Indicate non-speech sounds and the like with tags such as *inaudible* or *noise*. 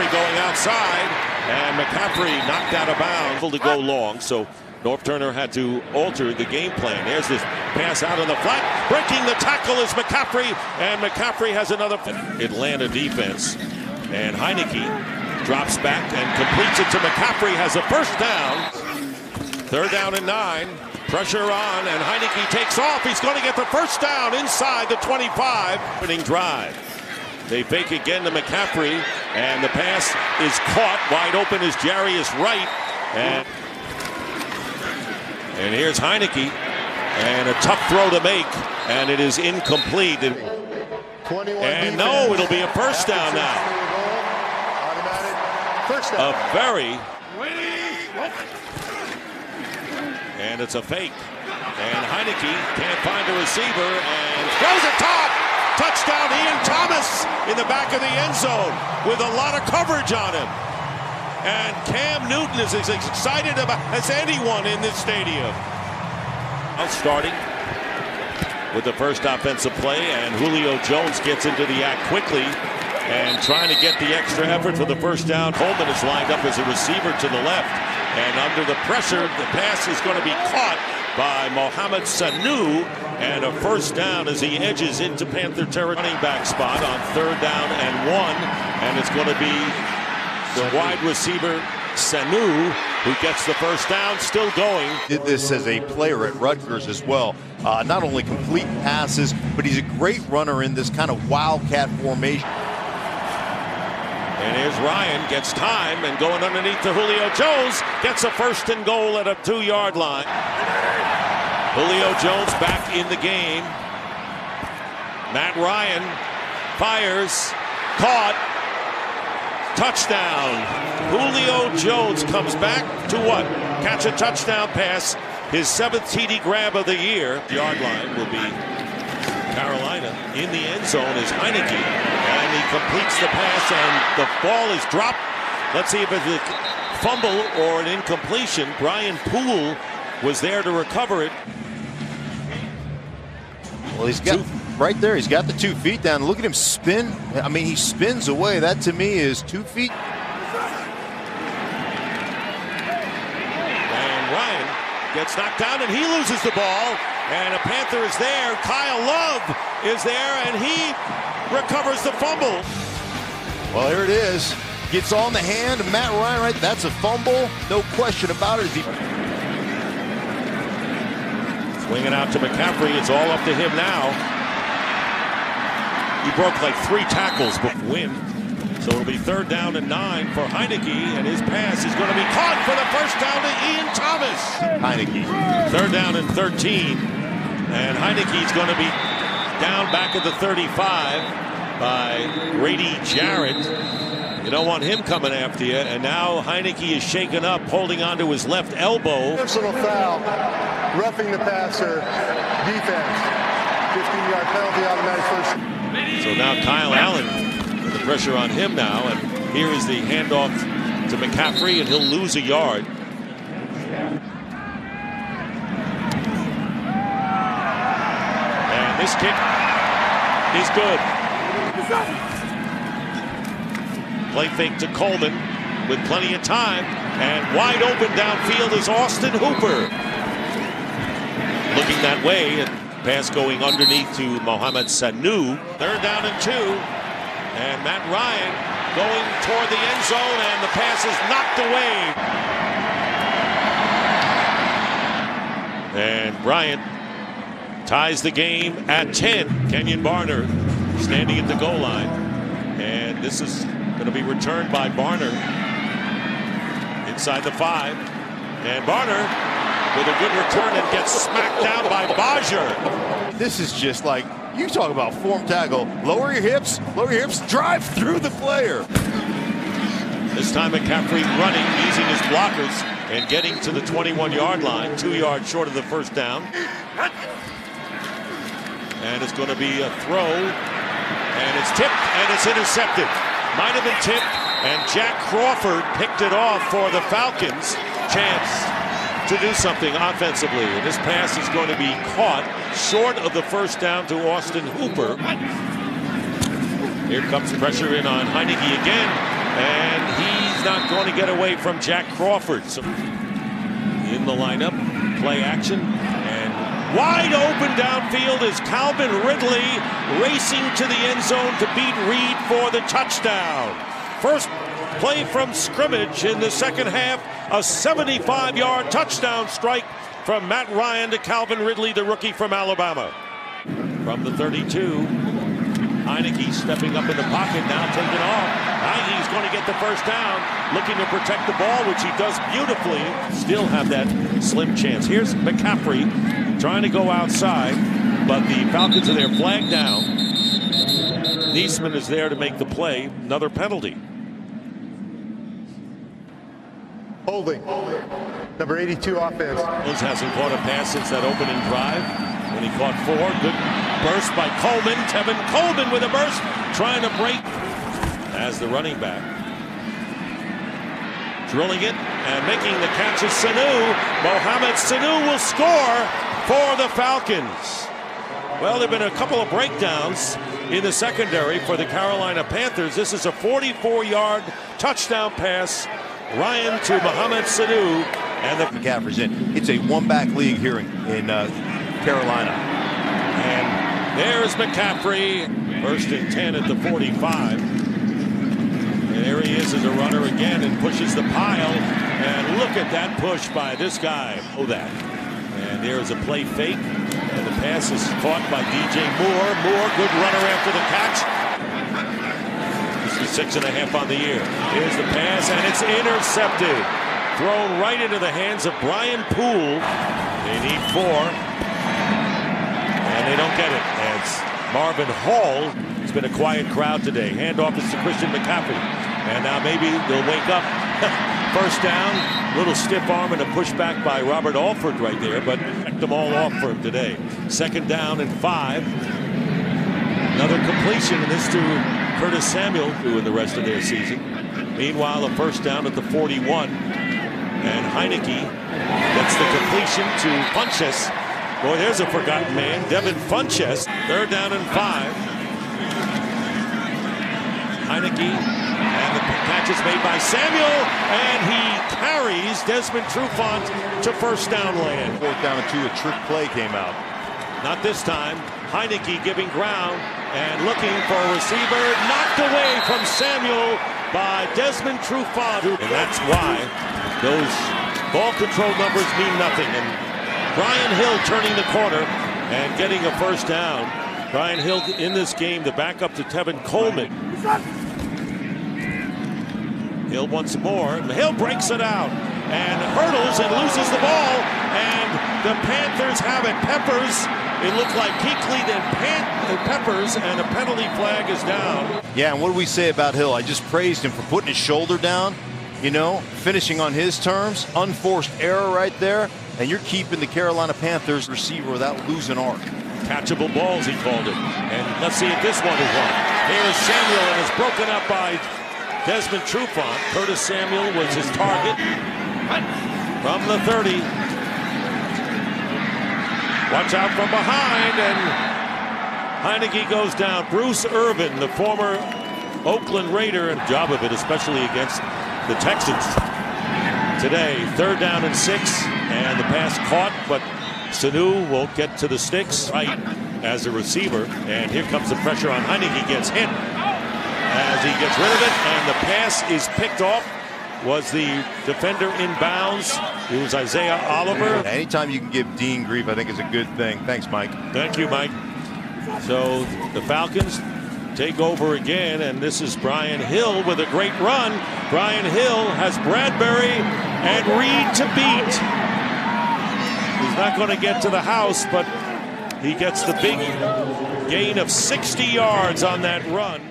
Going outside, and McCaffrey knocked out of bounds to go long. So Norv Turner had to alter the game plan. There's this pass out on the flat. Breaking the tackle is McCaffrey, and McCaffrey has another Atlanta defense. And Heinicke drops back and completes it to McCaffrey, has a first down. Third down and nine. Pressure on, and Heinicke takes off. He's going to get the first down inside the 25. Winning drive. They fake again to McCaffrey, and the pass is caught. Wide open is Jarius Wright. And, and here's Heinicke, and a tough throw to make, and it is incomplete. And, and no, it'll be a first down now. A very and it's a fake. And Heinicke can't find a receiver and throws it top. Touchdown, Ian Thomas in the back of the end zone with a lot of coverage on him. And Cam Newton is as excited about as anyone in this stadium. Starting with the first offensive play, and Julio Jones gets into the act quickly and trying to get the extra effort for the first down. Coleman is lined up as a receiver to the left. And under the pressure, the pass is going to be caught by Mohamed Sanu. And a first down as he edges into Panther territory running back spot on third down and one. And it's going to be the wide receiver Sanu who gets the first down, still going. Did this as a player at Rutgers as well. Uh, not only complete passes, but he's a great runner in this kind of wildcat formation. And here's Ryan, gets time and going underneath to Julio Jones, gets a first and goal at a two-yard line. Julio Jones back in the game. Matt Ryan fires, caught, touchdown. Julio Jones comes back to what? Catch a touchdown pass. His seventh TD grab of the year. Yard line will be Carolina. In the end zone is Heinicke. And he completes the pass, and the ball is dropped. Let's see if it's a fumble or an incompletion. Brian Poole was there to recover it. Well, he's got two. right there. He's got the two feet down. Look at him spin. I mean, he spins away. That to me is two feet. And Ryan gets knocked down, and he loses the ball. And a Panther is there. Kyle Love is there, and he recovers the fumble. Well, here it is. Gets on the hand Matt Ryan, right? That's a fumble. No question about it. Swinging out to McCaffrey. It's all up to him now. He broke like three tackles but win. So it'll be third down and nine for Heinicke, and his pass is going to be caught for the first down to Ian Thomas. Heinicke. Third down and 13. And Heinicke's going to be down back at the 35 by Grady Jarrett. You don't want him coming after you. And now Heinicke is shaken up, holding onto his left elbow. Personal foul, roughing the passer, defense. 15-yard penalty, automatic first. So now Kyle Allen, with the pressure on him now. And here is the handoff to McCaffrey, and he'll lose a yard. And this kick is good. Play fake to Coleman with plenty of time. And wide open downfield is Austin Hooper. Looking that way. And pass going underneath to Mohamed Sanu. Third down and two. And Matt Ryan going toward the end zone. And the pass is knocked away. And Bryant ties the game at 10. Kenyon Barner standing at the goal line. And this is going to be returned by Barner inside the five. And Barner with a good return and gets smacked down by Bajer. This is just like, you talk about form tackle. Lower your hips, lower your hips, drive through the player. This time McCaffrey running, using his blockers, and getting to the 21-yard line, two yards short of the first down. And it's going to be a throw. And it's tipped and it's intercepted. Might have been tipped. And Jack Crawford picked it off for the Falcons. Chance to do something offensively. And this pass is going to be caught short of the first down to Austin Hooper. Here comes pressure in on Heinicke again. and he's not going to get away from Jack Crawford. So in the lineup, play action, wide open downfield is Calvin Ridley racing to the end zone to beat Reid for the touchdown. First play from scrimmage in the second half, a 75-yard touchdown strike from Matt Ryan to Calvin Ridley, the rookie from Alabama. From the 32, Heinicke stepping up in the pocket now, taking off. Heinicke's going to get the first down, looking to protect the ball, which he does beautifully. Still have that slim chance. Here's McCaffrey trying to go outside, but the Falcons are there, flag down. Neasman is there to make the play. Another penalty. Holding. Number 82 offense. Jones hasn't caught a pass since that opening drive when he caught four. Good burst by Coleman. Tevin Coleman with a burst, trying to break as the running back. Drilling it and making the catch is Sanu. Mohamed Sanu will score for the Falcons. Well, there have been a couple of breakdowns in the secondary for the Carolina Panthers. This is a 44-yard touchdown pass Ryan to Mohamed Sanu. And the McCaffrey's in. It's a one-back league here in, in uh, Carolina. And there's McCaffrey. First and 10 at the 45. And there he is as a runner again and pushes the pile. And look at that push by this guy. Oh, that. And there's a play fake. And the pass is caught by DJ Moore. Moore, good runner after the catch This is six and a half on the year. Here's the pass, and it's intercepted. Thrown right into the hands of Brian Poole. They need four, and they don't get it. As Marvin Hall, it's been a quiet crowd today. Handoff is to Christian McCaffrey. And now maybe they'll wake up. *laughs* First down, little stiff arm and a pushback by Robert Alford right there, but them all off for him today. Second down and five. Another completion, and this to Curtis Samuel who doing the rest of their season. Meanwhile, a first down at the 41. And Heinicke gets the completion to Funchess. Boy, there's a forgotten man. Devin Funchess. Third down and five. Heinicke. And the catch is made by Samuel. And he carries Desmond Trufant to first down land. Fourth down and two. A trick play came out. Not this time. Heinicke giving ground and looking for a receiver. Knocked away from Samuel by Desmond Trufant. And that's why those ball control numbers mean nothing. And Brian Hill turning the corner and getting a first down. Brian Hill in this game, the backup to Tevin Coleman. Hill wants more. Hill breaks it out and hurdles and loses the ball. And the Panthers have it. Peppers it looked like Kuechly and, Pan Peppers, and a penalty flag is down. Yeah, and what do we say about Hill? I just praised him for putting his shoulder down, you know, finishing on his terms. Unforced error right there, and you're keeping the Carolina Panthers receiver without losing arc. Catchable balls, he called it. And let's see if this one is one. Here's Samuel, and it's broken up by Desmond Trufant. Curtis Samuel was his target. From the 30, Watch out from behind, and Heinicke goes down. Bruce Irvin, the former Oakland Raider, and job of it, especially against the Texans today. Third down and six, and the pass caught, but Sanu won't get to the sticks right as a receiver. And here comes the pressure on Heinicke, Gets hit as he gets rid of it, and the pass is picked off was the defender in bounds. It was Isaiah Oliver. Anytime you can give Dean grief, I think is a good thing. Thanks, Mike. Thank you, Mike. So the Falcons take over again, and this is Brian Hill with a great run. Brian Hill has Bradbury and Reid to beat. He's not going to get to the house, but he gets the big gain of 60 yards on that run.